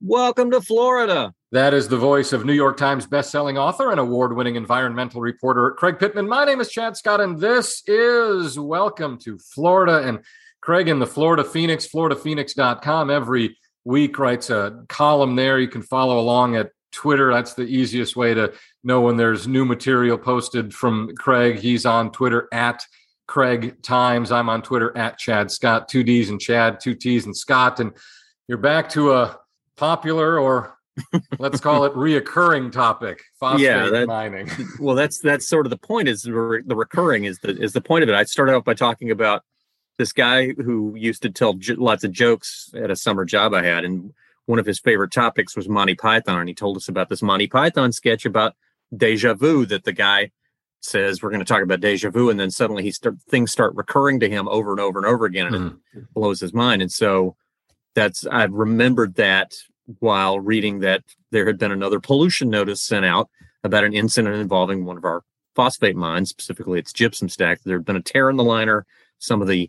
Welcome to Florida. That is the voice of New York Times bestselling author and award winning environmental reporter Craig Pittman. My name is Chadd Scott, and this is Welcome to Florida. And Craig in the Florida Phoenix, floridaphoenix.com, every week writes a column there. You can follow along at Twitter. That's the easiest way to know when there's new material posted from Craig. He's on Twitter at Craig Times. I'm on Twitter at Chadd Scott, two D's and Chadd, two T's and Scott. And you're back to a popular or let's call it reoccurring topic phosphate yeah, that, mining well that's that's sort of the point is the, recurring is the is the point of it i started off by talking about this guy who used to tell j- lots of jokes at a summer job i had and one of his favorite topics was monty python and he told us about this monty python sketch about deja vu that the guy says we're going to talk about deja vu and then suddenly he start things start recurring to him over and over and over again and mm. it blows his mind and so that's I've remembered that while reading that there had been another pollution notice sent out about an incident involving one of our phosphate mines, specifically its gypsum stack. There had been a tear in the liner. Some of the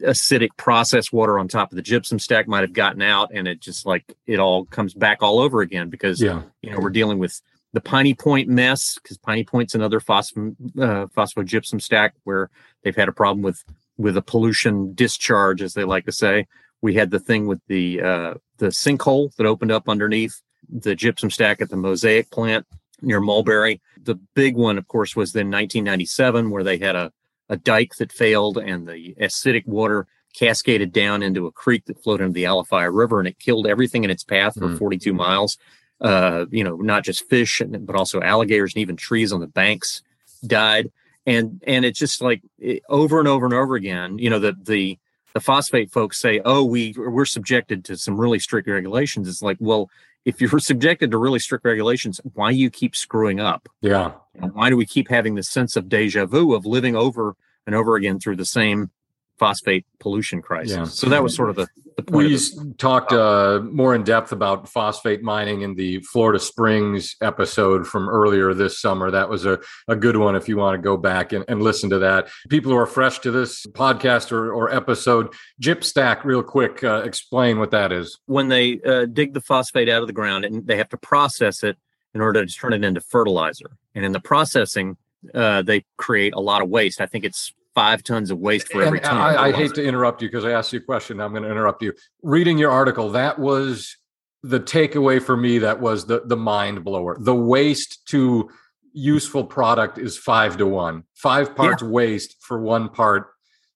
acidic process water on top of the gypsum stack might have gotten out, and it just like it all comes back all over again because yeah. you know we're dealing with the Piney Point mess because Piney Point's another phospho uh, phosphogypsum stack where they've had a problem with with a pollution discharge, as they like to say. We had the thing with the uh, the sinkhole that opened up underneath the gypsum stack at the Mosaic plant near Mulberry. The big one, of course, was in 1997, where they had a, a dike that failed and the acidic water cascaded down into a creek that flowed into the Alafia River and it killed everything in its path for mm. 42 miles. Uh, you know, not just fish, but also alligators and even trees on the banks died. And and it's just like it, over and over and over again. You know, the the the phosphate folks say, "Oh, we we're subjected to some really strict regulations." It's like, well, if you're subjected to really strict regulations, why you keep screwing up? Yeah. why do we keep having this sense of deja vu of living over and over again through the same phosphate pollution crisis. Yeah. So that was sort of the, the point. We talked uh, more in depth about phosphate mining in the Florida Springs episode from earlier this summer. That was a, a good one if you want to go back and, and listen to that. People who are fresh to this podcast or, or episode, Gypstack, real quick, uh, explain what that is. When they uh, dig the phosphate out of the ground and they have to process it in order to turn it into fertilizer. And in the processing, uh, they create a lot of waste. I think it's five tons of waste for every ton. I, I hate to interrupt you because I asked you a question. I'm going to interrupt you. Reading your article, that was the takeaway for me. That was the the mind blower. The waste to useful product is five to one. Five parts yeah. waste for one part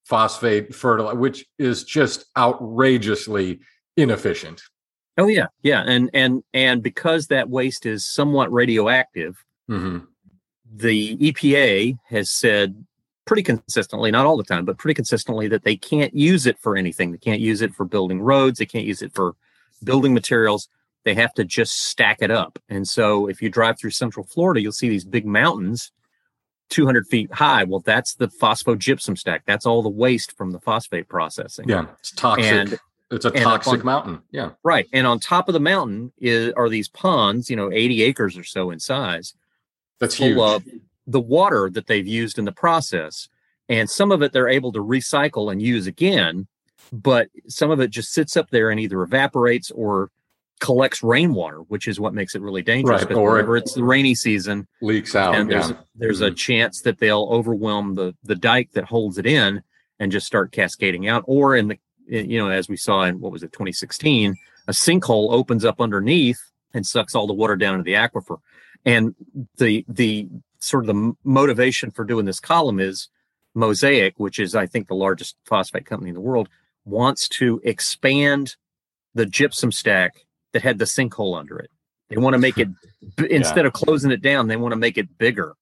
phosphate fertilizer, which is just outrageously inefficient. Oh yeah, yeah, and and and because that waste is somewhat radioactive, mm-hmm. the EPA has said pretty consistently, not all the time, but pretty consistently that they can't use it for anything. They can't use it for building roads. They can't use it for building materials. They have to just stack it up. And so if you drive through central Florida, you'll see these big mountains 200 feet high. Well, that's the phosphogypsum stack. That's all the waste from the phosphate processing. Yeah, it's toxic. And, it's a toxic on, mountain. Yeah. Right. And on top of the mountain is are these ponds, you know, 80 acres or so in size. That's full huge. Of, the water that they've used in the process. And some of it they're able to recycle and use again, but some of it just sits up there and either evaporates or collects rainwater, which is what makes it really dangerous. Right. Or whenever it's the rainy season, leaks out. And there's, yeah. there's mm-hmm. a chance that they'll overwhelm the, the dike that holds it in and just start cascading out. Or in the, you know, as we saw in what was it, 2016, a sinkhole opens up underneath and sucks all the water down into the aquifer. And the the sort of the motivation for doing this column is Mosaic, which is, I think, the largest phosphate company in the world, wants to expand the gypsum stack that had the sinkhole under it. They want to make it, instead of closing it down, they want to make it bigger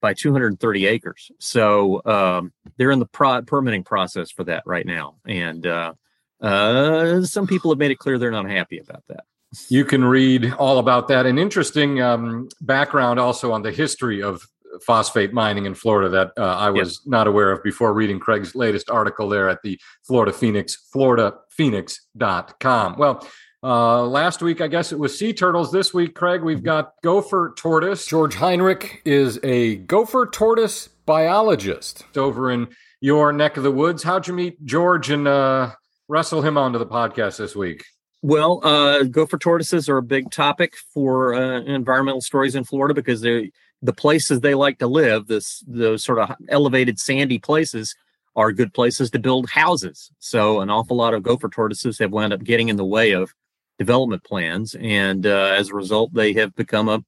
by 230 acres. So um, they're in the pro- permitting process for that right now. And uh, uh, some people have made it clear they're not happy about that. You can read all about that. An interesting um, background also on the history of phosphate mining in Florida that uh, I was yes. not aware of before reading Craig's latest article there at the Florida Phoenix, floridaphoenix.com. Well, uh, last week, I guess it was sea turtles. This week, Craig, we've got gopher tortoise. George Heinrich is a gopher tortoise biologist over in your neck of the woods. How'd you meet George and uh, wrestle him onto the podcast this week? Well, uh, gopher tortoises are a big topic for uh, environmental stories in Florida because they the places they like to live, this those sort of elevated sandy places, are good places to build houses. So an awful lot of gopher tortoises have wound up getting in the way of development plans, and uh, as a result, they have become a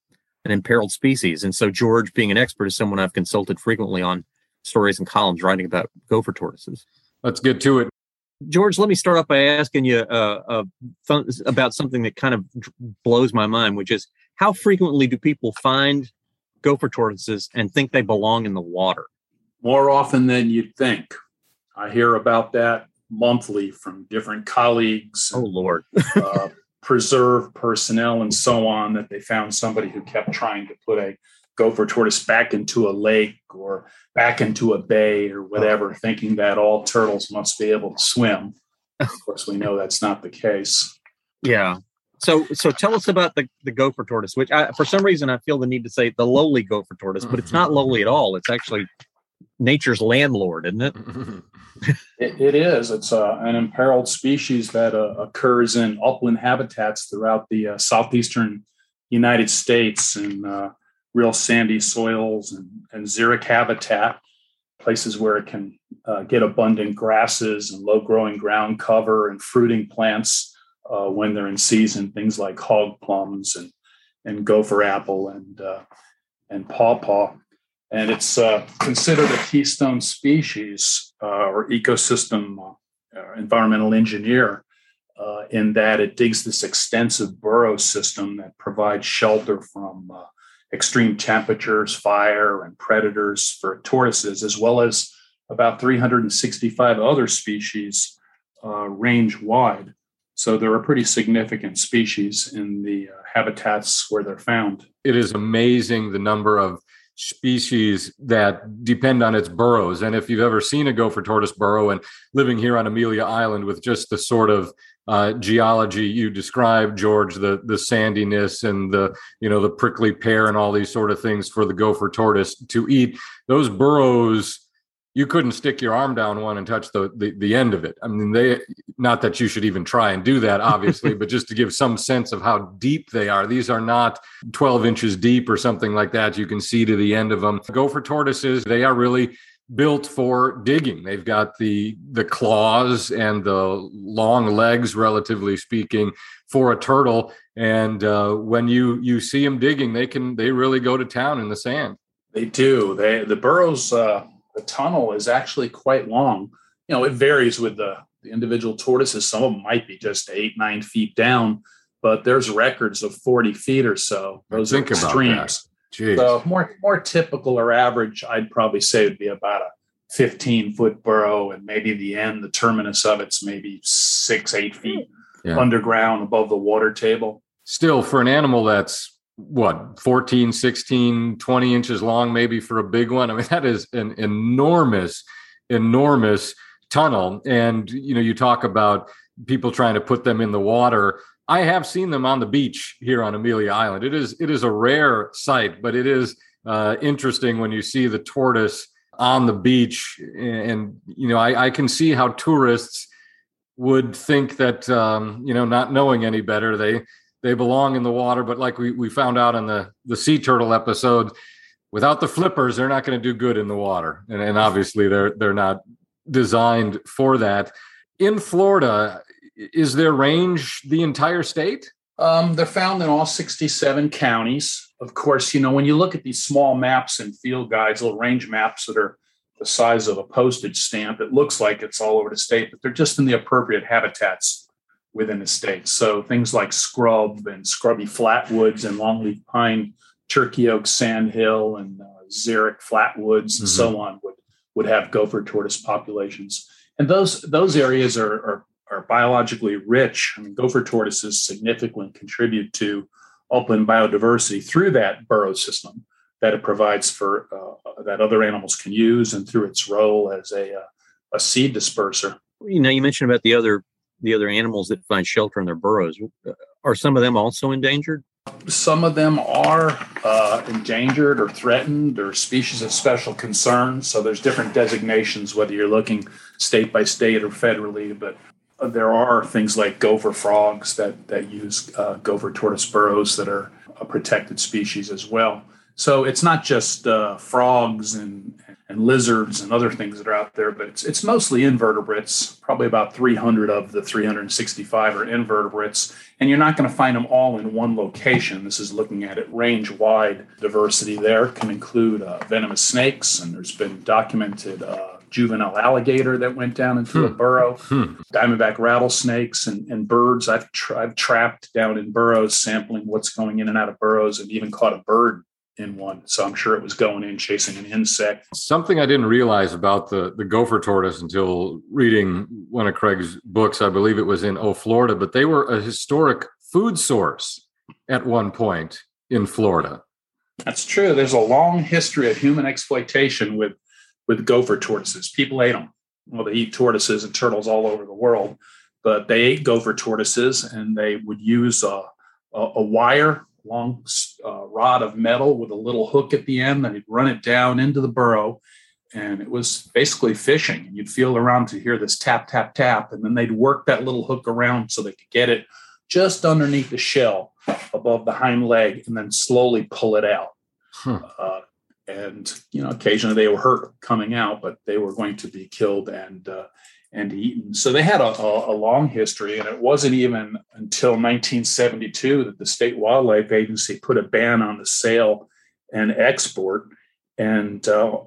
an imperiled species. And so George, being an expert, is someone I've consulted frequently on stories and columns writing about gopher tortoises. Let's get to it. George, let me start off by asking you uh, uh, about something that kind of blows my mind, which is how frequently do people find gopher tortoises and think they belong in the water? More often than you'd think. I hear about that monthly from different colleagues. Oh, Lord. uh, preserve personnel and so on that they found somebody who kept trying to put a gopher tortoise back into a lake or back into a bay or whatever, thinking that all turtles must be able to swim. Of course, we know that's not the case. Yeah. So, so tell us about the, the gopher tortoise, which I, for some reason I feel the need to say the lowly gopher tortoise, but it's not lowly at all. It's actually nature's landlord, isn't it? it, it is. It's uh, an imperiled species that uh, occurs in upland habitats throughout the uh, southeastern United States and uh, real sandy soils and, and xeric habitat, places where it can uh, get abundant grasses and low growing ground cover and fruiting plants uh, when they're in season, things like hog plums and, and gopher apple and, uh, and pawpaw. And it's uh, considered a keystone species uh, or ecosystem uh, environmental engineer in that it digs this extensive burrow system that provides shelter from extreme temperatures, fire, and predators for tortoises, as well as about 365 other species uh, range wide. So they're a pretty significant species in the uh, habitats where they're found. It is amazing the number of species that depend on its burrows. And if you've ever seen a gopher tortoise burrow and living here on Amelia Island with just the sort of uh, geology you described, George, the the sandiness and the you know the prickly pear and all these sort of things for the gopher tortoise to eat. Those burrows, you couldn't stick your arm down one and touch the the, the end of it. I mean, they not that you should even try and do that, obviously, but just to give some sense of how deep they are. These are not 12 inches deep or something like that. You can see to the end of them. Gopher tortoises, they are really built for digging. They've got the the claws and the long legs, relatively speaking, for a turtle. And uh, when you you see them digging, they can they really go to town in the sand. They do. They the burrows. Uh, the tunnel is actually quite long. You know, it varies with the, the individual tortoises. Some of them might be just eight nine feet down, but there's records of forty feet or so. Those Think are extremes. Jeez. So more more typical or average, I'd probably say it would be about a 15 foot burrow, and maybe the end, the terminus of it's maybe six, eight feet yeah. underground above the water table. Still, for an animal that's what 14 16 20 inches long maybe for a big one i mean that is an enormous enormous tunnel and you know you talk about people trying to put them in the water I have seen them on the beach here on Amelia Island. It is it is a rare sight, but it is uh, interesting when you see the tortoise on the beach, and, you know I, I, can see how tourists would think that um, you know not knowing any better they they belong in the water. But like we we found out in the the sea turtle episode, without the flippers, they're not going to do good in the water, and, and obviously they're they're not designed for that. In Florida, is their range the entire state? Um, they're found in all 67 counties. Of course, you know, when you look at these small maps and field guides, little range maps that are the size of a postage stamp, it looks like it's all over the state, but they're just in the appropriate habitats within the state. So things like scrub and scrubby flatwoods and longleaf pine, turkey oak sandhill and uh, xeric flatwoods and mm-hmm. so on would, would have gopher tortoise populations. And those, those areas are, are are biologically rich. I mean, gopher tortoises significantly contribute to upland biodiversity through that burrow system that it provides for uh, that other animals can use, and through its role as a uh, a seed disperser. You know, you mentioned about the other the other animals that find shelter in their burrows. Are some of them also endangered? Some of them are uh, endangered or threatened or species of special concern. So there's different designations, whether you're looking state by state or federally. But there are things like gopher frogs that that use uh, gopher tortoise burrows that are a protected species as well. So it's not just uh, frogs and and lizards and other things that are out there, but it's it's mostly invertebrates. Probably about 300 of the 365 are invertebrates, and you're not going to find them all in one location. This is looking at it range wide. Diversity there can include uh, venomous snakes, and there's been documented uh, juvenile alligator that went down into hmm. a burrow, hmm. diamondback rattlesnakes, and, and birds. I've, tra- I've trapped down in burrows, sampling what's going in and out of burrows, and even caught a bird in one. So I'm sure it was going in chasing an insect. Something I didn't realize about the the gopher tortoise until reading one of Craig's books. I believe it was in Oh Florida, but they were a historic food source at one point in Florida. That's true. There's a long history of human exploitation with with gopher tortoises. People ate them. Well, they eat tortoises and turtles all over the world, but they ate gopher tortoises and they would use a, a, a wire, long uh, rod of metal with a little hook at the end. Then he'd run it down into the burrow. And it was basically fishing. And You'd feel around to hear this tap, tap, tap. And then they'd work that little hook around so they could get it just underneath the shell above the hind leg and then slowly pull it out. Huh. Uh, and you know occasionally they were hurt coming out but they were going to be killed and uh, and eaten. So they had a, a, a, long history and it wasn't even until 1972 that the state wildlife agency put a ban on the sale and export. And uh,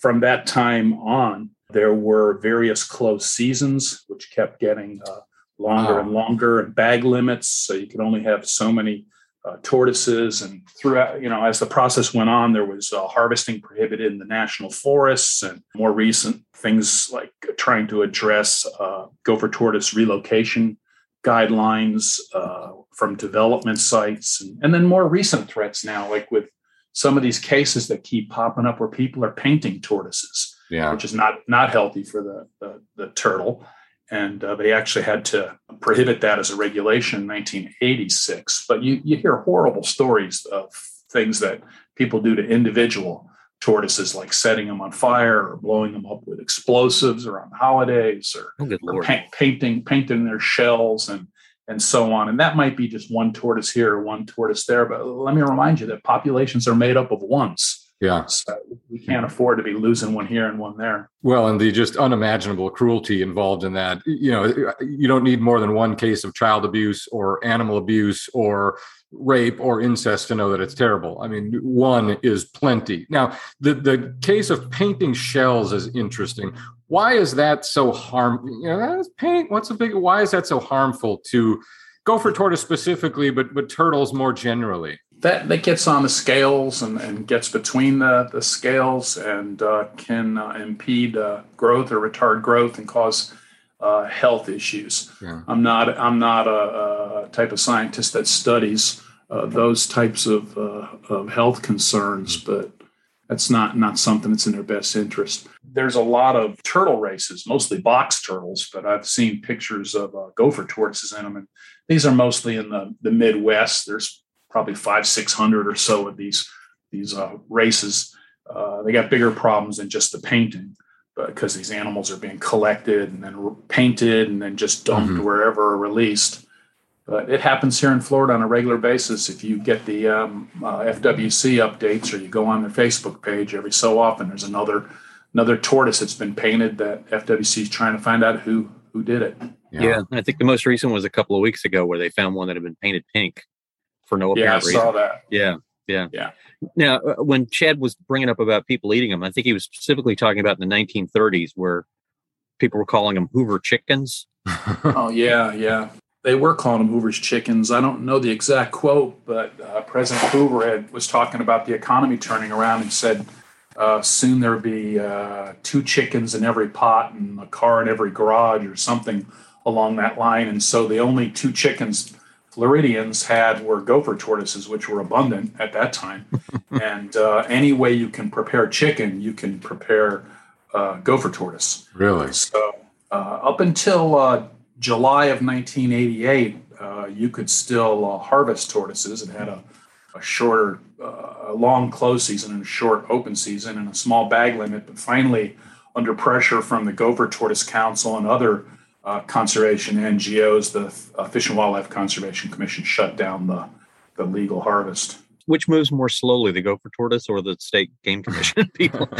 from that time on there were various closed seasons which kept getting uh, longer wow. and longer and bag limits. So you could only have so many uh, tortoises and throughout you know as the process went on there was uh, harvesting prohibited in the national forests and more recent things like trying to address uh, gopher tortoise relocation guidelines uh, from development sites and, and then more recent threats now like with some of these cases that keep popping up where people are painting tortoises yeah. which is not not healthy for the, the, the turtle and uh, they actually had to prohibit that as a regulation in 1986. But you, you hear horrible stories of things that people do to individual tortoises, like setting them on fire or blowing them up with explosives around holidays or, oh, or pa- painting painting their shells and and so on. And that might be just one tortoise here or one tortoise there. But let me remind you that populations are made up of ones. Yeah. So we can't afford to be losing one here and one there. Well, and the just unimaginable cruelty involved in that. You know, uh, you don't need more than one case of child abuse or animal abuse or rape or incest to know that it's terrible. I mean, one is plenty. Now, the the case of painting shells is interesting. Why is that so harm? You know, that's paint. What's a big? Why is that so harmful to gopher tortoise specifically, but but turtles more generally? That that gets on the scales and, and gets between the, the scales and uh, can uh, impede uh, growth or retard growth and cause uh, health issues. Yeah. I'm not I'm not a, a, type of scientist that studies uh, those types of, uh, of health concerns, mm-hmm. but that's not not something that's in their best interest. There's a lot of turtle races, mostly box turtles, but I've seen pictures of gopher tortoises in them, and these are mostly in the the Midwest. There's probably five, six hundred or so of these these uh, races. Uh, they got bigger problems than just the painting, because these animals are being collected and then painted and then just dumped mm-hmm. wherever released. But it happens here in Florida on a regular basis. If you get the um, uh, FWC updates or you go on their Facebook page every so often, there's another another tortoise that's been painted that FWC is trying to find out who who did it. Yeah. yeah, I think the most recent was a couple of weeks ago where they found one that had been painted pink for no apparent yeah, I reason. saw that. Yeah, yeah, yeah. Now, uh, when Chadd was bringing up about people eating them, I think he was specifically talking about in the 1930s where people were calling them Hoover chickens. oh yeah, yeah. They were calling them Hoover's chickens. I don't know the exact quote, but uh, President Hoover had, was talking about the economy turning around and said uh, soon there'll be uh, two chickens in every pot and a car in every garage or something along that line. And so the only two chickens Floridians had were gopher tortoises, which were abundant at that time. and uh, any way you can prepare chicken, you can prepare uh, gopher tortoise. Really? So uh, up until uh, July of 1988, uh, you could still uh, harvest tortoises. It had a, a shorter, a long close season and a short open season and a small bag limit. But finally, under pressure from the Gopher Tortoise Council and other uh, conservation NGOs, the Fish and Wildlife Conservation Commission shut down the, the legal harvest. Which moves more slowly, the gopher tortoise or the state game commission people?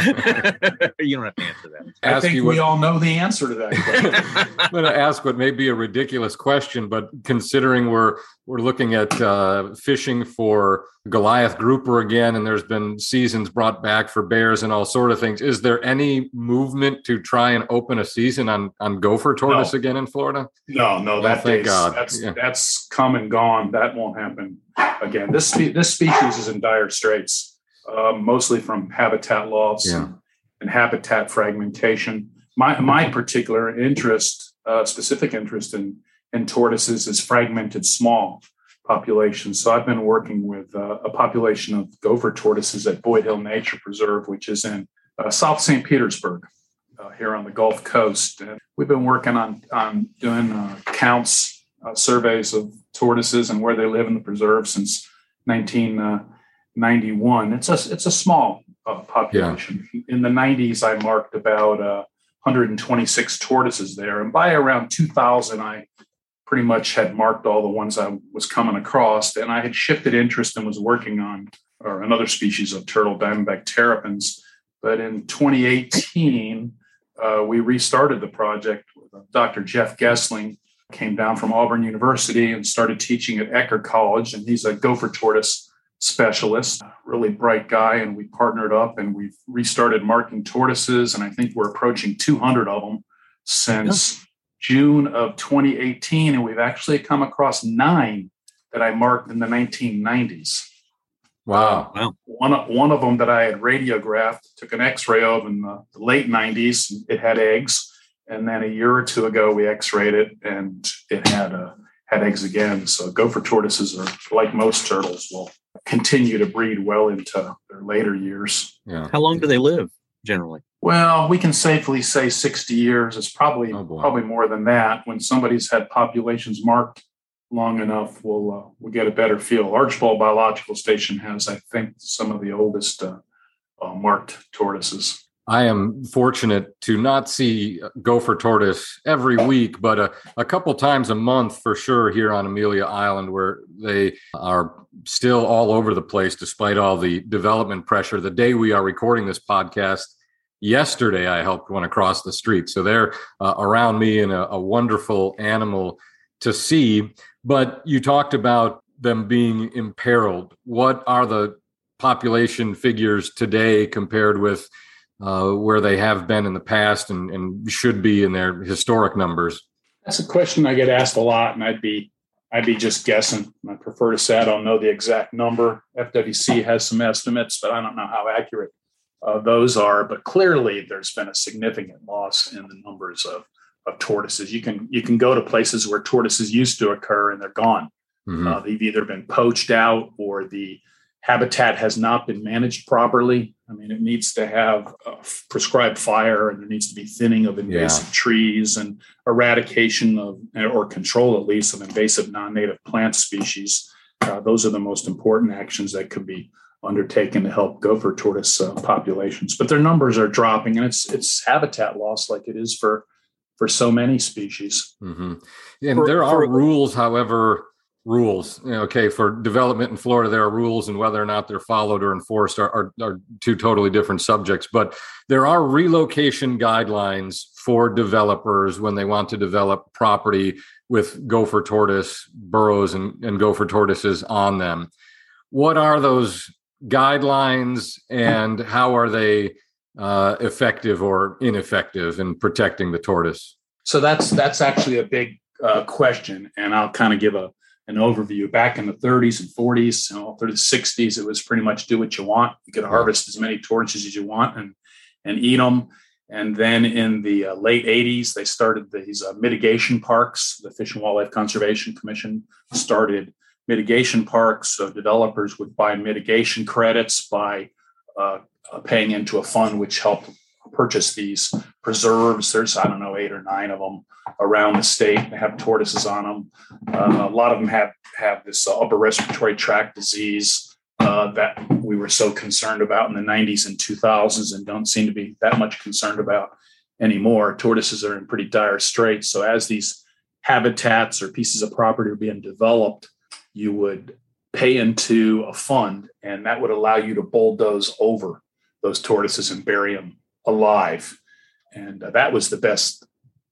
you don't have to answer that. I think we what, all know the answer to that. Question. I'm going to ask what may be a ridiculous question, but considering we're we're looking at uh, fishing for Goliath grouper again, and there's been seasons brought back for bears and all sort of things. Is there any movement to try and open a season on on gopher tortoise no. again in Florida? No, no, that thank God. That's yeah. that's come and gone. That won't happen again. This spe- this species is in dire straits, uh, mostly from habitat loss yeah. and, habitat fragmentation. My my particular interest, uh, specific interest in in tortoises, is fragmented small populations. So I've been working with uh, a population of gopher tortoises at Boyd Hill Nature Preserve, which is in uh, South St. Petersburg. Uh, here on the Gulf Coast, and we've been working on on doing uh, surveys of tortoises and where they live in the preserve since 1991. Uh, it's a it's a small uh, population. Yeah. In the 90s, I marked about uh, 126 tortoises there, and by around 2000, I pretty much had marked all the ones I was coming across, and I had shifted interest and was working on or another species of turtle, diamondback terrapins. But in 2018, uh, we restarted the project with uh, Dr. Jeff Goessling, came down from Auburn University and started teaching at Eckerd College. And he's a gopher tortoise specialist, really bright guy. And we partnered up and we've restarted marking tortoises. And I think we're approaching 200 of them since yeah. June of 2018. And we've actually come across nine that I marked in the 1990s. Wow. wow. One, one of them that I had radiographed, took an x ray of in the, the late 90s. It had eggs and then a year or two ago, we X-rayed it, and it had uh, had eggs again. So gopher tortoises are like most turtles will continue to breed well into their later years. Yeah. How long do they live generally? Well, we can safely say 60 years. It's probably oh probably more than that. When somebody's had populations marked long enough, we'll uh, we'll get a better feel. Archbold Biological Station has, I think, some of the oldest uh, uh marked tortoises. I am fortunate to not see gopher tortoise every week, but a, a couple times a month for sure here on Amelia Island, where they are still all over the place despite all the development pressure. The day we are recording this podcast, yesterday I helped one across the street. So they're uh, around me and a, a wonderful animal to see. But you talked about them being imperiled. What are the population figures today compared with? Uh, where they have been in the past and, and should be in their historic numbers? That's a question I get asked a lot, and I'd be I'd be just guessing. I prefer to say I don't know the exact number. FWC has some estimates, but I don't know how accurate uh, those are. But clearly, there's been a significant loss in the numbers of of tortoises. You can you can go to places where tortoises used to occur, and they're gone. Mm-hmm. Uh, they've either been poached out or the habitat has not been managed properly. I mean, it needs to have prescribed fire and there needs to be thinning of invasive yeah. trees and eradication of, or control at least, of invasive non native plant species. Uh, those are the most important actions that could be undertaken to help gopher tortoise uh, populations. But their numbers are dropping and it's, it's habitat loss like it is for, for so many species. Mm-hmm. And for, there are for, rules, however, rules. okay, for development in Florida, there are rules, and whether or not they're followed or enforced are, are, are, two totally different subjects. But there are relocation guidelines for developers when they want to develop property with gopher tortoise burrows and, and gopher tortoises on them. What are those guidelines, and how are they uh, effective or ineffective in protecting the tortoise? So that's that's actually a big uh, question, and I'll kind of give a an overview. Back in the 30s and 40s, you know, 30s, 60s, it was pretty much do what you want. You could harvest as many tortoises as you want and and eat them. And then in the uh, late 80s, they started these uh, mitigation parks. The Fish and Wildlife Conservation Commission started mitigation parks. So developers would buy mitigation credits by uh, uh paying into a fund which helped purchase these preserves. There's, I don't know, eight or nine of them around the state. They have tortoises on them. Uh, a lot of them have, have this upper respiratory tract disease uh, that we were so concerned about in the 90s and 2000s and don't seem to be that much concerned about anymore. Tortoises are in pretty dire straits. So as these habitats or pieces of property are being developed, you would pay into a fund, and that would allow you to bulldoze over those tortoises and bury them alive. And uh, that was the best.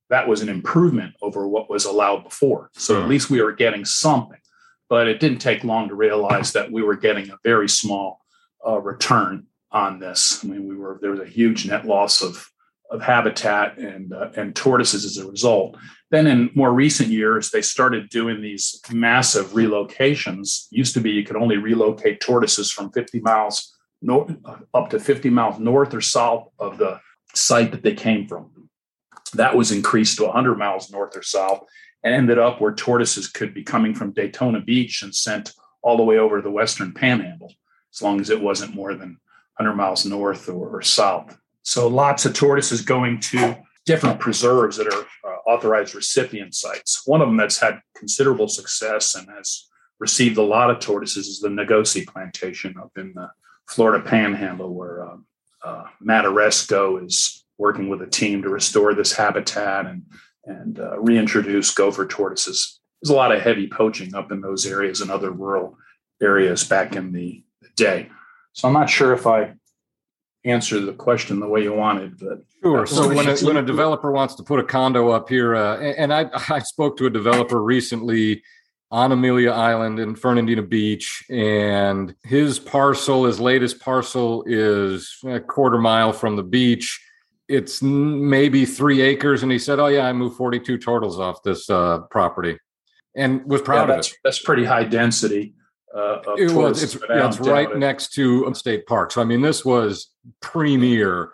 That was an improvement over what was allowed before. So at least we were getting something. But it didn't take long to realize that we were getting a very small uh, return on this. I mean, we were there was a huge net loss of of habitat and uh, and tortoises as a result. Then in more recent years, they started doing these massive relocations. Used to be you could only relocate tortoises from 50 miles north up to 50 miles north or south of the site that they came from. That was increased to 100 miles north or south and ended up where tortoises could be coming from Daytona Beach and sent all the way over the Western Panhandle, as long as it wasn't more than 100 miles north or, or south. So lots of tortoises going to different preserves that are uh, authorized recipient sites. One of them that's had considerable success and has received a lot of tortoises is the Nokuse Plantation up in the Florida Panhandle, where uh, uh, Matt Aresco is working with a team to restore this habitat and and uh, reintroduce gopher tortoises. There's a lot of heavy poaching up in those areas and other rural areas back in the day. So I'm not sure if I answer the question the way you wanted, but sure. So when a, when a developer wants to put a condo up here, uh, and I, I spoke to a developer recently on Amelia Island in Fernandina Beach, and his parcel, his latest parcel, is a quarter mile from the beach. It's maybe three acres, and he said, "Oh yeah, I moved 42 turtles off this uh, property," and was proud yeah, of it. That's pretty high density. Uh, it was. It's, yeah, it's right it. next to a state park. So I mean, this was premier,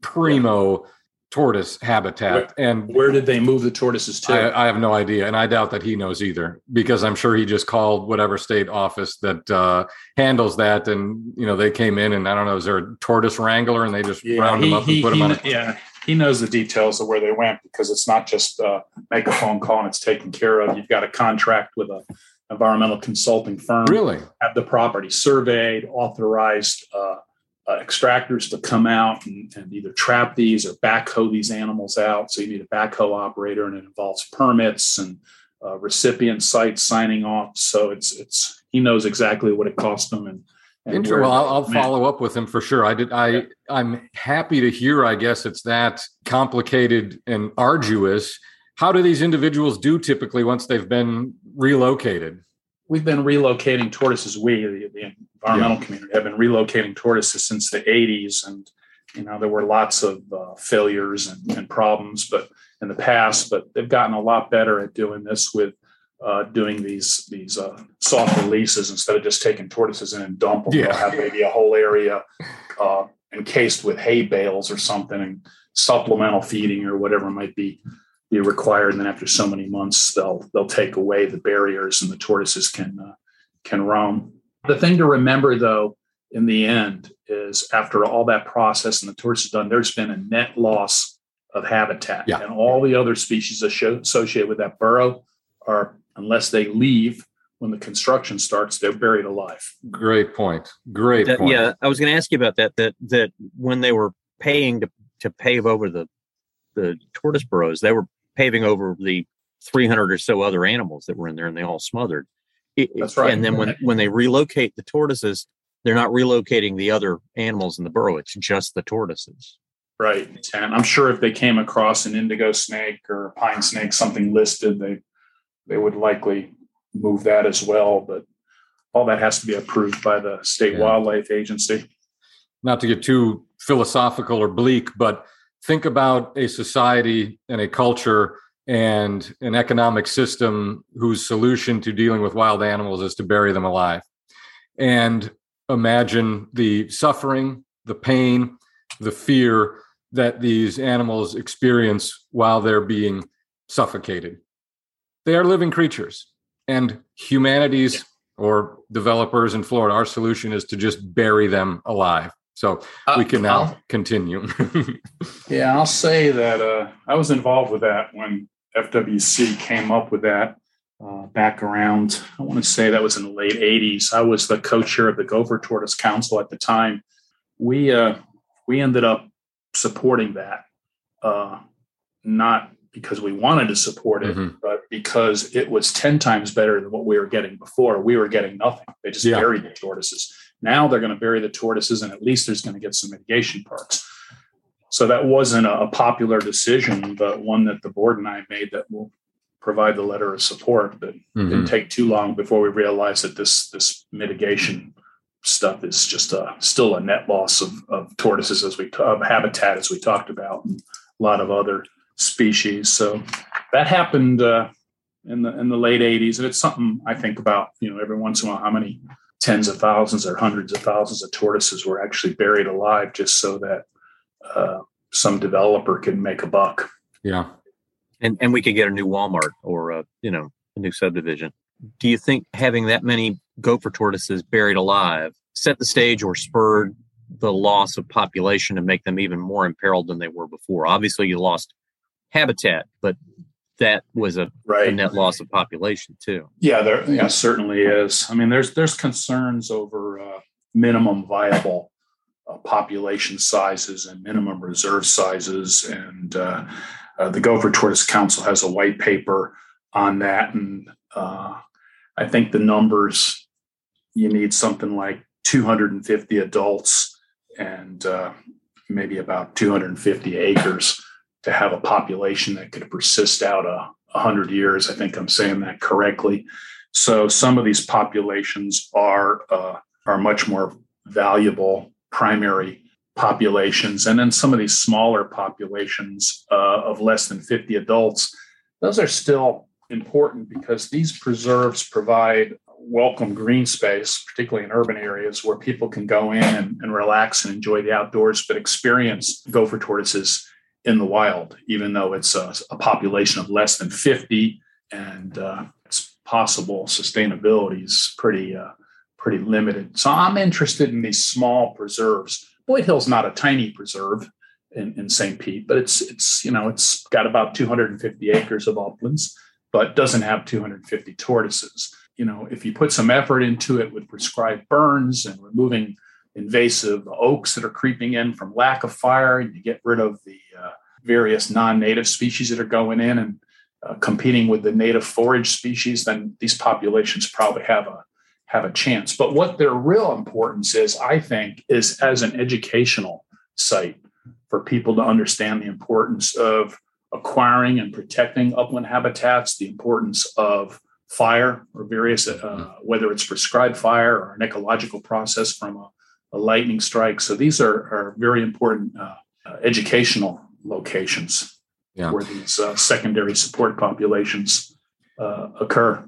primo yeah. Tortoise habitat. Where, and where did they move the tortoises to? I, I, have no idea, and I doubt that he knows either, because I'm sure he just called whatever state office that uh, handles that, and you know they came in, and I don't know, is there a tortoise wrangler, and they just yeah, round he, them up he, and put he, them on? A- yeah he knows the details of where they went because it's not just uh, make a phone call and it's taken care of. You've got a contract with a environmental consulting firm. Really? Have the property surveyed, authorized uh, uh, extractors to come out and, and, either trap these or backhoe these animals out. So you need a backhoe operator, and it involves permits and uh, recipient sites signing off. So it's it's he knows exactly what it cost them and. and well, I'll, I'll follow up with him for sure. I did. I I'm happy to hear. I guess it's that complicated and arduous how do these individuals do typically once they've been relocated? We've been relocating tortoises. We, the, the environmental yeah. community, have been relocating tortoises since the 80s. And, you know, there were lots of uh, failures and, and, problems but in the past, but they've gotten a lot better at doing this with uh, doing these these uh, soft releases instead of just taking tortoises in and dump them. Yeah. They'll have maybe a whole area uh, encased with hay bales or something and supplemental feeding or whatever might be be required. And then after so many months, they'll they'll take away the barriers and the tortoises can uh, can roam. The thing to remember, though, in the end, is after all that process and the tortoise is done, there's been a net loss of habitat, yeah. and all the other species associated with that burrow are, unless they leave when the construction starts, they're buried alive. Great point. Great that, point. Yeah, I was going to ask you about that. That that when they were paying to to pave over the the tortoise burrows, they were paving over the 300 or so other animals that were in there and they all smothered. That's right. And then when, when they relocate the tortoises, they're not relocating the other animals in the burrow. It's just the tortoises. Right. And I'm sure if they came across an indigo snake or a pine snake, something listed, they they would likely move that as well. But all that has to be approved by the state yeah. wildlife agency. Not to get too philosophical or bleak, but think about a society and a culture and an economic system whose solution to dealing with wild animals is to bury them alive. And imagine the suffering, the pain, the fear that these animals experience while they're being suffocated. They are living creatures, and humanity's or developers in Florida, our solution is to just bury them alive. So uh, we can now I'll, continue. yeah, I'll say that uh, I was involved with that when FWC came up with that uh, back around, I want to say that was in the late 80s. I was the co chair of the Gopher Tortoise Council at the time. We, uh, we ended up supporting that. uh, not because we wanted to support it, mm-hmm. but because it was 10 times better than what we were getting before. We were getting nothing. They just yeah. buried the tortoises. Now they're going to bury the tortoises, and at least there's going to get some mitigation parks. So that wasn't a, popular decision, but one that the board and I made that will provide the letter of support. But mm-hmm. didn't take too long before we realized that this this mitigation stuff is just a, still a net loss of, of tortoises as we of habitat as we talked about, and a lot of other species. So that happened uh, in the in the late '80s, and it's something I think about. You know, every once in a while, how many tens of thousands or hundreds of thousands of tortoises were actually buried alive just so that uh, some developer can make a buck. Yeah, and and we could get a new Walmart or a you know a new subdivision. Do you think having that many gopher tortoises buried alive set the stage or spurred the loss of population to make them even more imperiled than they were before? Obviously, you lost habitat, but that was a, right. a net loss of population too. Yeah, there yeah certainly is. I mean, there's there's concerns over uh, minimum viable uh, population sizes and minimum reserve sizes, and uh, uh the Gopher Tortoise Council has a white paper on that, and uh, I think the numbers you need something like 250 adults and uh, maybe about 250 acres to have a population that could persist out a, a hundred years. I think I'm saying that correctly. So some of these populations are uh, are much more valuable primary populations, and then some of these smaller populations uh, of less than 50 adults. Those are still important because these preserves provide welcome green space, particularly in urban areas where people can go in and, and relax and enjoy the outdoors, but experience gopher tortoises in the wild, even though it's a, a population of less than 50 and uh, it's possible sustainability is pretty uh, pretty limited. So I'm interested in these small preserves. Boyd Hill's not a tiny preserve in, in St. Pete, but it's it's you know it's got about 250 acres of uplands, but doesn't have 250 tortoises. You know, if you put some effort into it with prescribed burns and removing invasive oaks that are creeping in from lack of fire, and you get rid of the uh, various non-native species that are going in and uh, competing with the native forage species, then these populations probably have a have a chance. But what their real importance is, I think, is as an educational site for people to understand the importance of acquiring and protecting upland habitats, the importance of fire or various, uh, whether it's prescribed fire or an ecological process from a a lightning strike. So these are, are very important uh, uh, educational locations yeah. where these uh, secondary support populations uh, occur.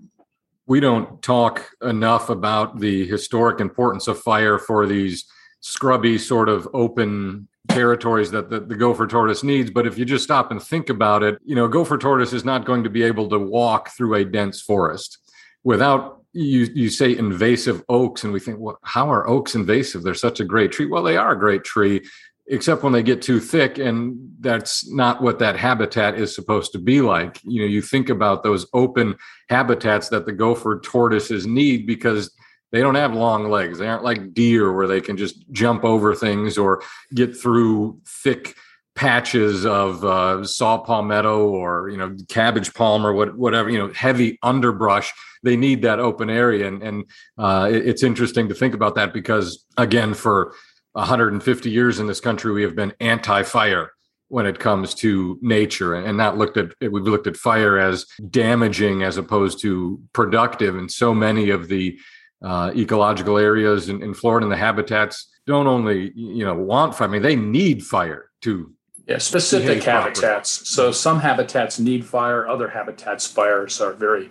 We don't talk enough about the historic importance of fire for these scrubby, sort of open territories that the, the, gopher tortoise needs. But if you just stop and think about it, you know, gopher tortoise is not going to be able to walk through a dense forest without you you say invasive oaks and we think well how are oaks invasive? They're such a great tree. Well they are a great tree except when they get too thick and that's not what that habitat is supposed to be like. You know you think about those open habitats that the gopher tortoises need because they don't have long legs. They aren't like deer where they can just jump over things or get through thick patches of uh, saw palmetto or you know cabbage palm or what, whatever you know heavy underbrush they need that open area and, and uh, it, it's interesting to think about that because again for 150 years in this country we have been anti-fire when it comes to nature and not looked at we've looked at fire as damaging as opposed to productive and so many of the uh, ecological areas in, in Florida and the habitats don't only you know want fire I mean they need fire to yeah, specific habitats. Properly. So some habitats need fire, other habitats fires are very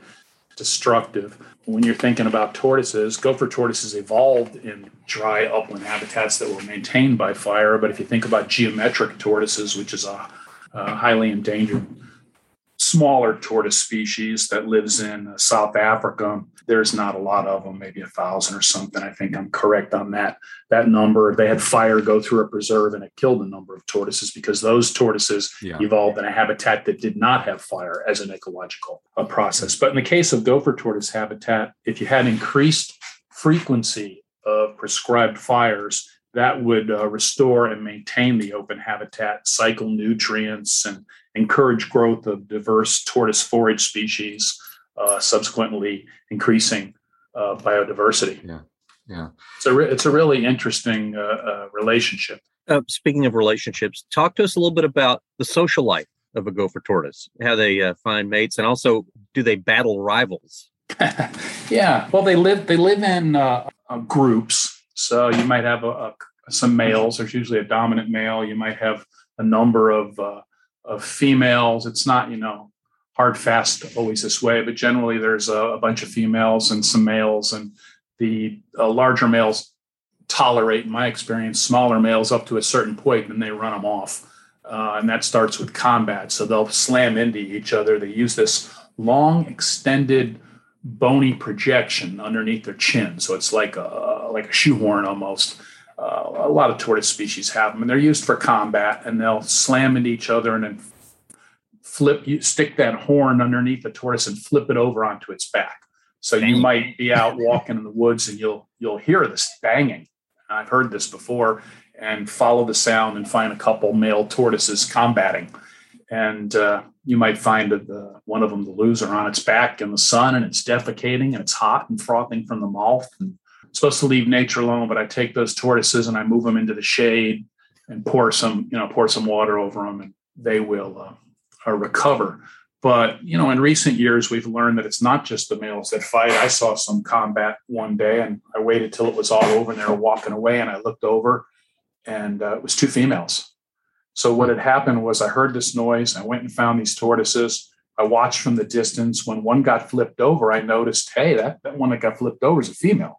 destructive. When you're thinking about tortoises, gopher tortoises evolved in dry upland habitats that were maintained by fire. But if you think about geometric tortoises, which is a, a highly endangered smaller tortoise species that lives in uh, South Africa. There's not a lot of them, maybe a thousand or something. I think I'm correct on that that number. They had fire go through a preserve and it killed a number of tortoises because those tortoises yeah. evolved in a habitat that did not have fire as an ecological uh, process. But in the case of gopher tortoise habitat, if you had increased frequency of prescribed fires, that would uh, restore and maintain the open habitat, cycle nutrients, and encourage growth of diverse tortoise forage species, uh, subsequently increasing uh, biodiversity. Yeah, yeah. It's a re- it's a really interesting uh, uh, relationship. Uh, speaking of relationships, talk to us a little bit about the social life of a gopher tortoise, how they find mates, and also do they battle rivals? yeah, well, they live they live in groups so you might have a, a, some males. There's usually a dominant male. You might have a number of uh, of females. It's not you know hard fast always this way, but generally there's a, a bunch of females and some males, and the uh, larger males tolerate, in my experience, smaller males up to a certain point, and they run them off. Uh, and that starts with combat. So they'll slam into each other. They use this long, extended bony projection underneath their chin. So it's like a like a shoehorn almost. Uh, a lot of tortoise species have them, and they're used for combat. And they'll slam into each other and then flip. You stick that horn underneath the tortoise and flip it over onto its back. So you might be out walking in the woods and you'll you'll hear this banging. I've heard this before, and follow the sound and find a couple male tortoises combating and uh, you might find the, one of them the loser on its back in the sun and it's defecating and it's hot and frothing from the mouth and supposed to leave nature alone but i take those tortoises and i move them into the shade and pour some you know pour some water over them and they will uh, uh, recover but you know in recent years we've learned that it's not just the males that fight i saw some combat one day and i waited till it was all over and they were walking away and i looked over and uh, it was two females so what had happened was I heard this noise. I went and found these tortoises. I watched from the distance. When one got flipped over, I noticed, hey, that, that one that got flipped over is a female.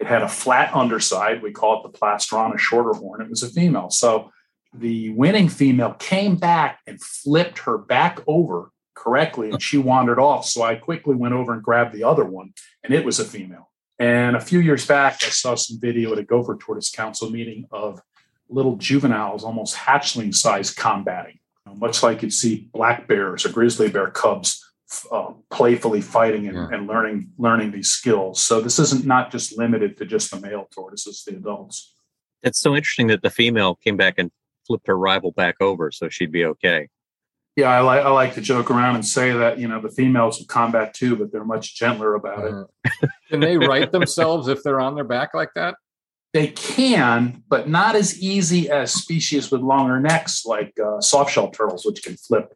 It had a flat underside. We call it the plastron, a shorter horn. It was a female. So the winning female came back and flipped her back over correctly and she wandered off. So I quickly went over and grabbed the other one, and it was a female. And a few years back, I saw some video at a Gopher Tortoise Council meeting of little juveniles, almost hatchling size combating, much like you'd see black bears or grizzly bear cubs uh, playfully fighting and, yeah. and, learning learning these skills. So this isn't not just limited to just the male tortoises, the adults. It's so interesting that the female came back and flipped her rival back over, so she'd be okay. Yeah, I like I like to joke around and say that you know the females will combat too, but they're much gentler about it. Uh-huh. Can they right themselves if they're on their back like that? They can, but not as easy as species with longer necks like uh, softshell turtles, which can flip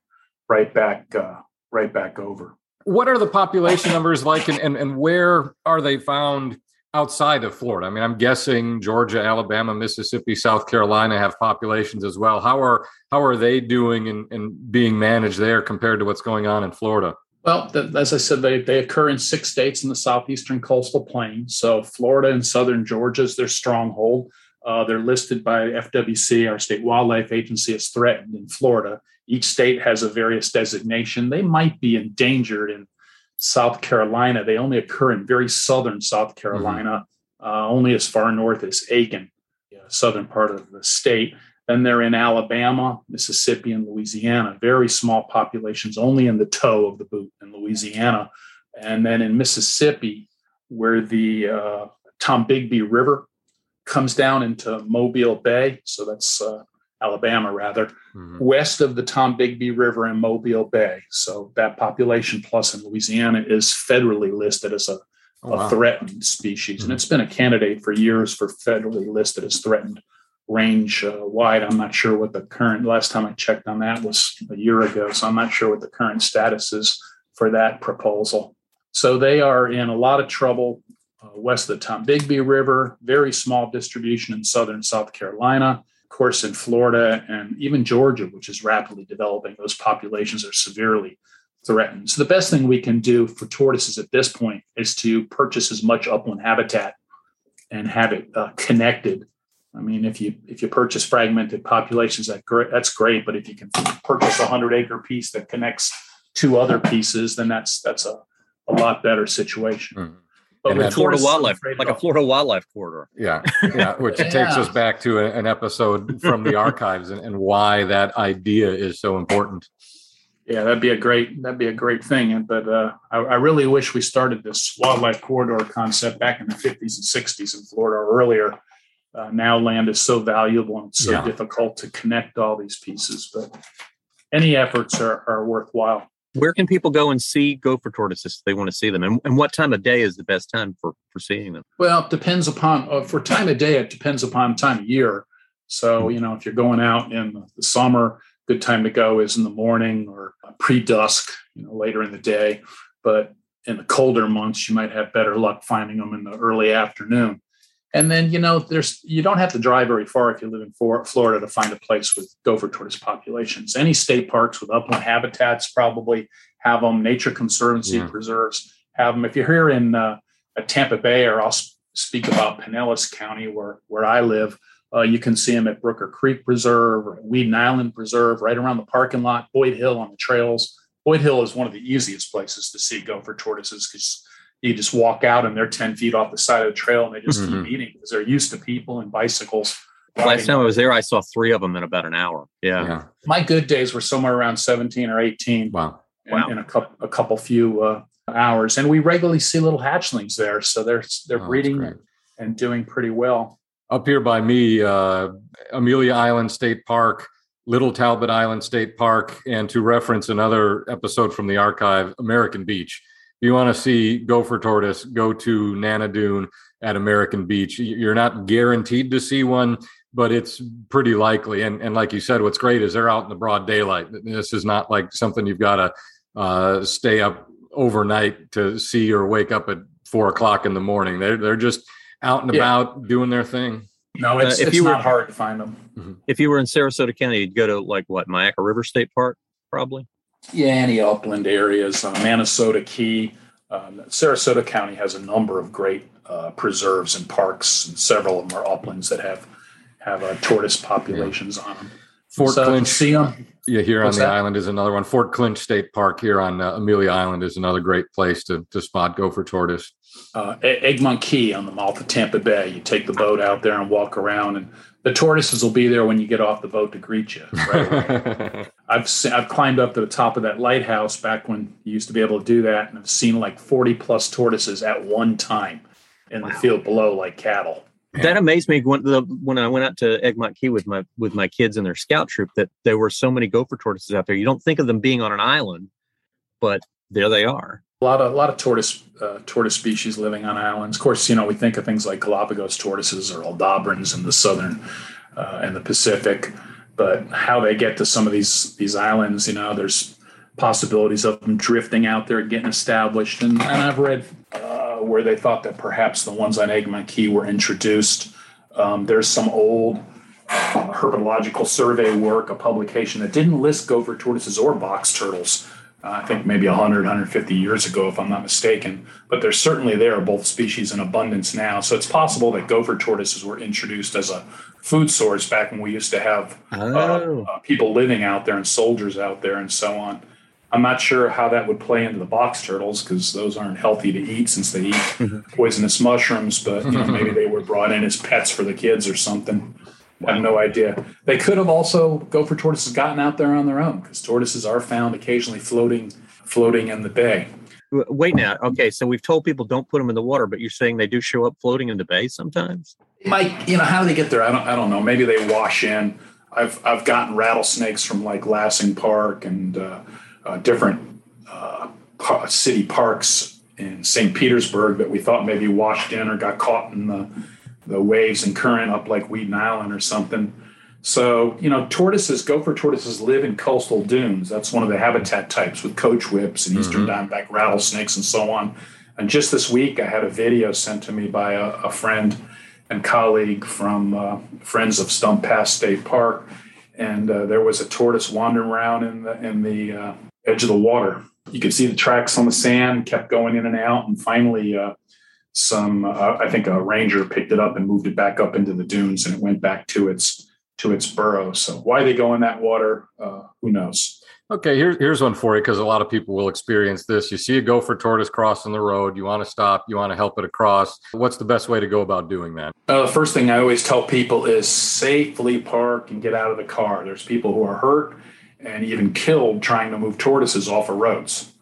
right back uh, right back over. What are the population numbers like, and, and, and where are they found outside of Florida? I mean, I'm guessing Georgia, Alabama, Mississippi, South Carolina have populations as well. How are how are they doing and, and being managed there compared to what's going on in Florida? Well, as I said, they, they occur in six states in the southeastern coastal plain. So Florida and southern Georgia is their stronghold. Uh, they're listed by FWC, our state wildlife agency, as threatened in Florida. Each state has a various designation. They might be endangered in South Carolina. They only occur in very southern South Carolina, mm-hmm. uh, only as far north as Aiken, southern part of the state. Then they're in Alabama, Mississippi, and Louisiana. Very small populations, only in the toe of the boot in Louisiana. And then in Mississippi, where the uh, Tombigbee River comes down into Mobile Bay, so that's uh, Alabama rather, mm-hmm. west of the Tombigbee River and Mobile Bay. So that population plus in Louisiana is federally listed as a, oh, wow. threatened species. Mm-hmm. And it's been a candidate for years for federally listed as threatened range uh, wide. I'm not sure what the current last time I checked on that was a year ago, so I'm not sure what the current status is for that proposal. So they are in a lot of trouble uh, west of the Tombigbee River, very small distribution in southern South Carolina, course in Florida and even Georgia, which is rapidly developing. Those populations are severely threatened. So the best thing we can do for tortoises at this point is to purchase as much upland habitat and have it uh, connected I mean, if you if you purchase fragmented populations, that great, that's great. But if you can purchase a hundred acre piece that connects two other pieces, then that's that's a, a lot better situation. Mm-hmm. But and Florida wildlife, like a Florida wildlife corridor. Yeah, yeah. Which yeah. takes us back to a, an episode from the archives and, and why that idea is so important. Yeah, that'd be a great that'd be a great thing. But uh, I, I, really wish we started this wildlife corridor concept back in the 50s and 60s in Florida or earlier uh, now land is so valuable and so Yeah. difficult to connect all these pieces. But any efforts are, are worthwhile. Where can people go and see gopher tortoises if they want to see them? And, and what time of day is the best time for, for seeing them? Well, it depends upon uh, for time of day. It depends upon time of year. So you know, if you're going out in the summer, good time to go is in the morning or pre dusk, you know, later in the day. But in the colder months, you might have better luck finding them in the early afternoon. And then you know, there's you don't have to drive very far if you live in Florida to find a place with gopher tortoise populations. Any state parks with upland habitats probably have them. Nature Conservancy Yeah. preserves have them. If you're here in uh, Tampa Bay, or I'll speak about Pinellas County, where where I live. Uh, you can see them at Brooker Creek Preserve, or Weedon Island Preserve, right around the parking lot. Boyd Hill on the trails. Boyd Hill is one of the easiest places to see gopher tortoises because you just walk out and they're ten feet off the side of the trail, and they just Mhm. keep eating because they're used to people and bicycles. Last time I was there, I saw three of them in about an hour. Yeah. Yeah. My good days were somewhere around seventeen or eighteen. Wow. in, Wow. in a couple a couple few uh, hours, and we regularly see little hatchlings there, so they're they're Oh, breeding and doing pretty well. Up here by me, uh, Amelia Island State Park, Little Talbot Island State Park, and to reference another episode from the archive, American Beach. If you want to see gopher tortoise, go to Nana Dune at American Beach. You're not guaranteed to see one, but it's pretty likely. And, and like you said, what's great is they're out in the broad daylight. This is not like something you've got to uh, stay up overnight to see or wake up at four o'clock in the morning. They're, they're just out and Yeah. about doing their thing. No, it's, Uh, if it's you were- not hard to find them. If you were in Sarasota County, you'd go to like what, Myakka River State Park, probably. Yeah, any upland areas, uh, Manasota Key, um, Sarasota County has a number of great uh, preserves and parks, and several of them are uplands that have have uh, tortoise populations on them. Fort so Clinch, see them. yeah, here on the that? island is another one. Fort Clinch State Park here on uh, Amelia Island is another great place to to spot gopher tortoise. Uh, Egmont Key on the mouth of Tampa Bay. You take the boat out there and walk around, and the tortoises will be there when you get off the boat to greet you. Right. I've se- I've climbed up to the top of that lighthouse back when you used to be able to do that, and I've seen like forty plus tortoises at one time in the field below, like cattle. That amazed me when the when I went out to Egmont Key with my with my kids and their scout troop that there were so many gopher tortoises out there. You don't think of them being on an island, but there they are. A lot of a lot of tortoise uh, tortoise species living on islands. Of course, you know we think of things like Galapagos tortoises or Aldabrans in the southern uh, and the Pacific, but how they get to some of these these islands, you know, there's possibilities of them drifting out there, getting established, and, and I've read uh, where they thought that perhaps the ones on Egmont Key were introduced. Um, there's some old uh, herpetological survey work, a publication that didn't list gopher tortoises or box turtles. Uh, I think maybe 100, 150 years ago, if I'm not mistaken. But they're certainly there, both species in abundance now. So it's possible that gopher tortoises were introduced as a food source back when we used to have Oh, uh, uh, people living out there and soldiers out there and so on. I'm not sure how that would play into the box turtles because those aren't healthy to eat since they eat poisonous mushrooms. But you know, maybe they were brought in as pets for the kids or something. I have no idea. They could have also gopher tortoises gotten out there on their own because tortoises are found occasionally floating floating in the bay. Wait now. Okay, so we've told people don't put them in the water, but you're saying they do show up floating in the bay sometimes. Mike, you know, how do they get there? I don't, I don't know. Maybe they wash in. I've, I've gotten rattlesnakes from like Lassing Park and uh, uh, different uh, city parks in St. Petersburg that we thought maybe washed in or got caught in the, the waves and current up like Weedon Island or something. So, you know, tortoises, gopher tortoises live in coastal dunes. That's one of the habitat types with coach whips and eastern diamondback rattlesnakes and so on. And just this week, I had a video sent to me by a, a friend and colleague from uh, Friends of Stump Pass State Park, and uh, there was a tortoise wandering around in the in the uh, edge of the water. You could see the tracks on the sand, kept going in and out, and finally, uh, some uh, I think a ranger picked it up and moved it back up into the dunes, and it went back to its to its burrow. So why they go in that water, uh, who knows? Okay, here's here's one for you because a lot of people will experience this. You see a gopher tortoise crossing the road, you want to stop, you want to help it across. What's the best way to go about doing that? Uh, the first thing I always tell people is safely park and get out of the car. There's people who are hurt and even killed trying to move tortoises off of roads.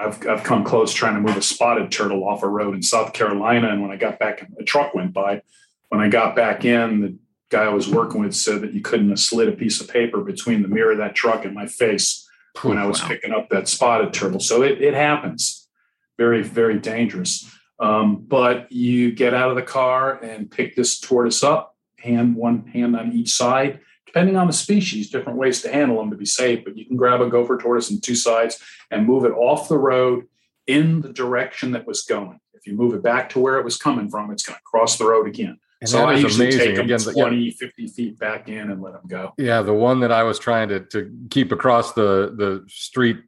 I've, I've come close trying to move a spotted turtle off a road in South Carolina, and when I got back, a truck went by. when I got back in, the guy I was working with said that you couldn't have slid a piece of paper between the mirror of that truck and my face when I was wow. picking up that spotted turtle. So it, it happens. Very, very dangerous. Um, but you get out of the car and pick this tortoise up, hand one hand on each side. Depending on the species, different ways to handle them to be safe. But you can grab a gopher tortoise on two sides and move it off the road in the direction that was going. If you move it back to where it was coming from, it's going to cross the road again. And so I usually amazing. take them Again, 20, yeah. 50 feet back in and let them go. Yeah, the one that I was trying to, to keep across the, the street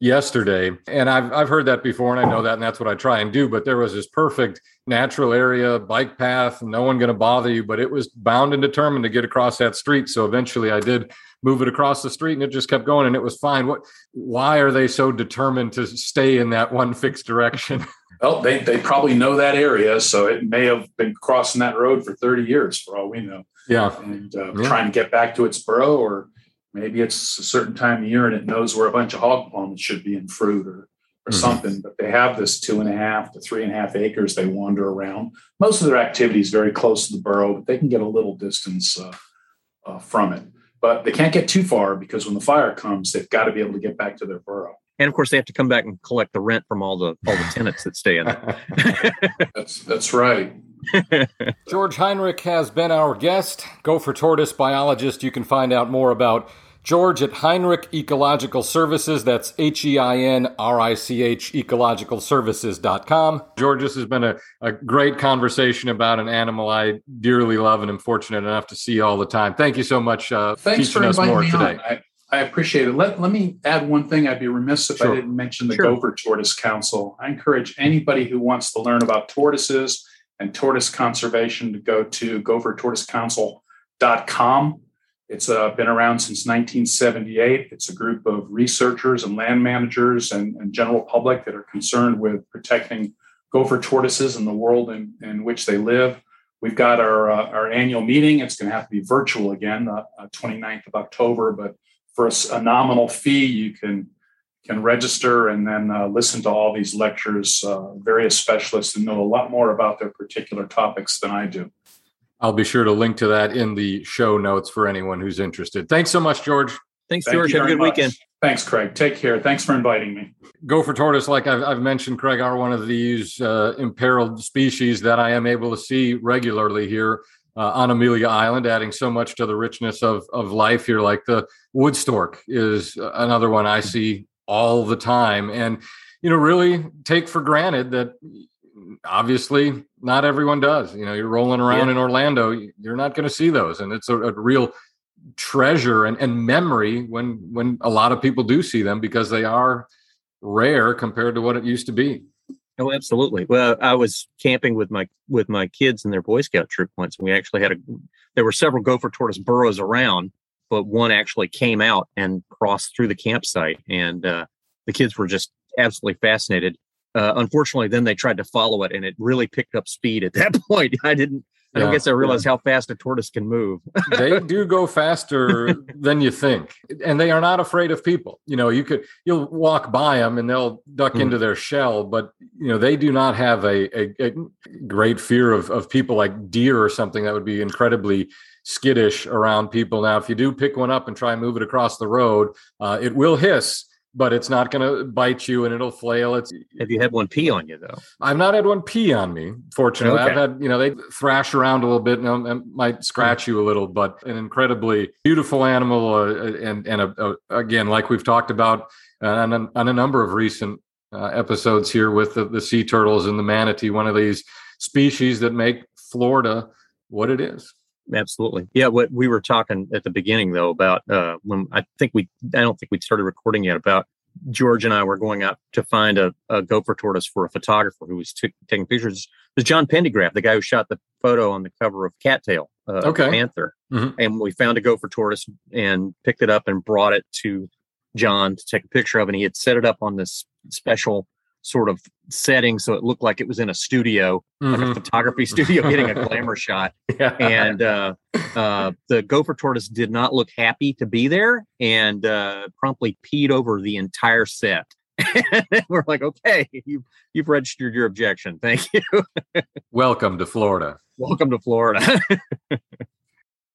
yesterday, and I've, I've heard that before and I know that, and that's what I try and do, but there was this perfect natural area, bike path, no one going to bother you, but it was bound and determined to get across that street. So eventually I did move it across the street and it just kept going and it was fine. What, why are they so determined to stay in that one fixed direction? Well, they, they probably know that area, so it may have been crossing that road for 30 years for all we know. Yeah. And uh, yeah. trying to get back to its burrow, or maybe it's a certain time of year and it knows where a bunch of hog plums should be in fruit or, or mm-hmm. something. But they have this two and a half to three and a half acres they wander around. Most of their activity is very close to the burrow, but they can get a little distance uh, uh, from it. But they can't get too far because when the fire comes, they've got to be able to get back to their burrow and of course they have to come back and collect the rent from all the all the tenants that stay in there. that's that's right. George Heinrich has been our guest. Gopher tortoise biologist. You can find out more about George at Heinrich Ecological Services. That's H E I N R I C H ecologicalservices.com. George, this has been a, a great conversation about an animal I dearly love and am fortunate enough to see all the time. Thank you so much uh, Thanks teaching for us more today. I, I appreciate it. Let, let me add one thing. I'd be remiss if sure. I didn't mention the sure. Gopher Tortoise Council. I encourage anybody who wants to learn about tortoises and tortoise conservation to go to gophertortoisecouncil.com. It's uh, been around since 1978. It's a group of researchers and land managers and, and general public that are concerned with protecting gopher tortoises in the world in, in which they live. We've got our, uh, our annual meeting. It's going to have to be virtual again, uh, 29th of October, but for a, a nominal fee, you can can register and then uh, listen to all these lectures. Uh, various specialists who know a lot more about their particular topics than I do. I'll be sure to link to that in the show notes for anyone who's interested. Thanks so much, George. Thanks, Thank George. Have a good much. weekend. Thanks, Craig. Take care. Thanks for inviting me. Gopher tortoise, like I've, I've mentioned, Craig, are one of these uh, imperiled species that I am able to see regularly here uh, on Amelia Island, adding so much to the richness of of life here. Like the wood stork is another one I see all the time, and you know, really take for granted that obviously not everyone does. You know, you're rolling around yeah. in Orlando, you're not going to see those, and it's a, a real treasure and, and memory when when a lot of people do see them because they are rare compared to what it used to be. Oh, absolutely. Well, I was camping with my with my kids and their Boy Scout troop once, and we actually had a. There were several gopher tortoise burrows around, but one actually came out and crossed through the campsite, and uh, the kids were just absolutely fascinated. Uh, unfortunately, then they tried to follow it, and it really picked up speed at that point. I didn't I don't guess I realized yeah. how fast a tortoise can move. they do go faster than you think, and they are not afraid of people. You know, you could you'll walk by them and they'll duck mm. into their shell, but you know they do not have a, a, a, great fear of of people like deer or something that would be incredibly skittish around people. Now, if you do pick one up and try and move it across the road, uh, it will hiss but it's not going to bite you and it'll flail. It's have you had one pee on you though? I've not had one pee on me. Fortunately, okay. I've had you know they thrash around a little bit and, and might scratch you a little, but an incredibly beautiful animal uh, and and a, a, again like we've talked about on, a, on a number of recent uh, episodes here with the, the sea turtles and the manatee, one of these species that make Florida what it is absolutely. Yeah, what we were talking at the beginning though about uh, when I think we I don't think we started recording yet about George and I were going out to find a, a gopher tortoise for a photographer who was t- taking pictures. It was John Pendergraph, the guy who shot the photo on the cover of Cattail, uh, okay. Panther. Mm-hmm. And we found a gopher tortoise and picked it up and brought it to John to take a picture of. And he had set it up on this special sort of setting so it looked like it was in a studio mm-hmm. like a mm-hmm. photography studio getting a glamour shot yeah. and uh, uh, the gopher tortoise did not look happy to be there and uh, promptly peed over the entire set we're like okay you, you've registered your objection thank you welcome to florida Welcome to Florida.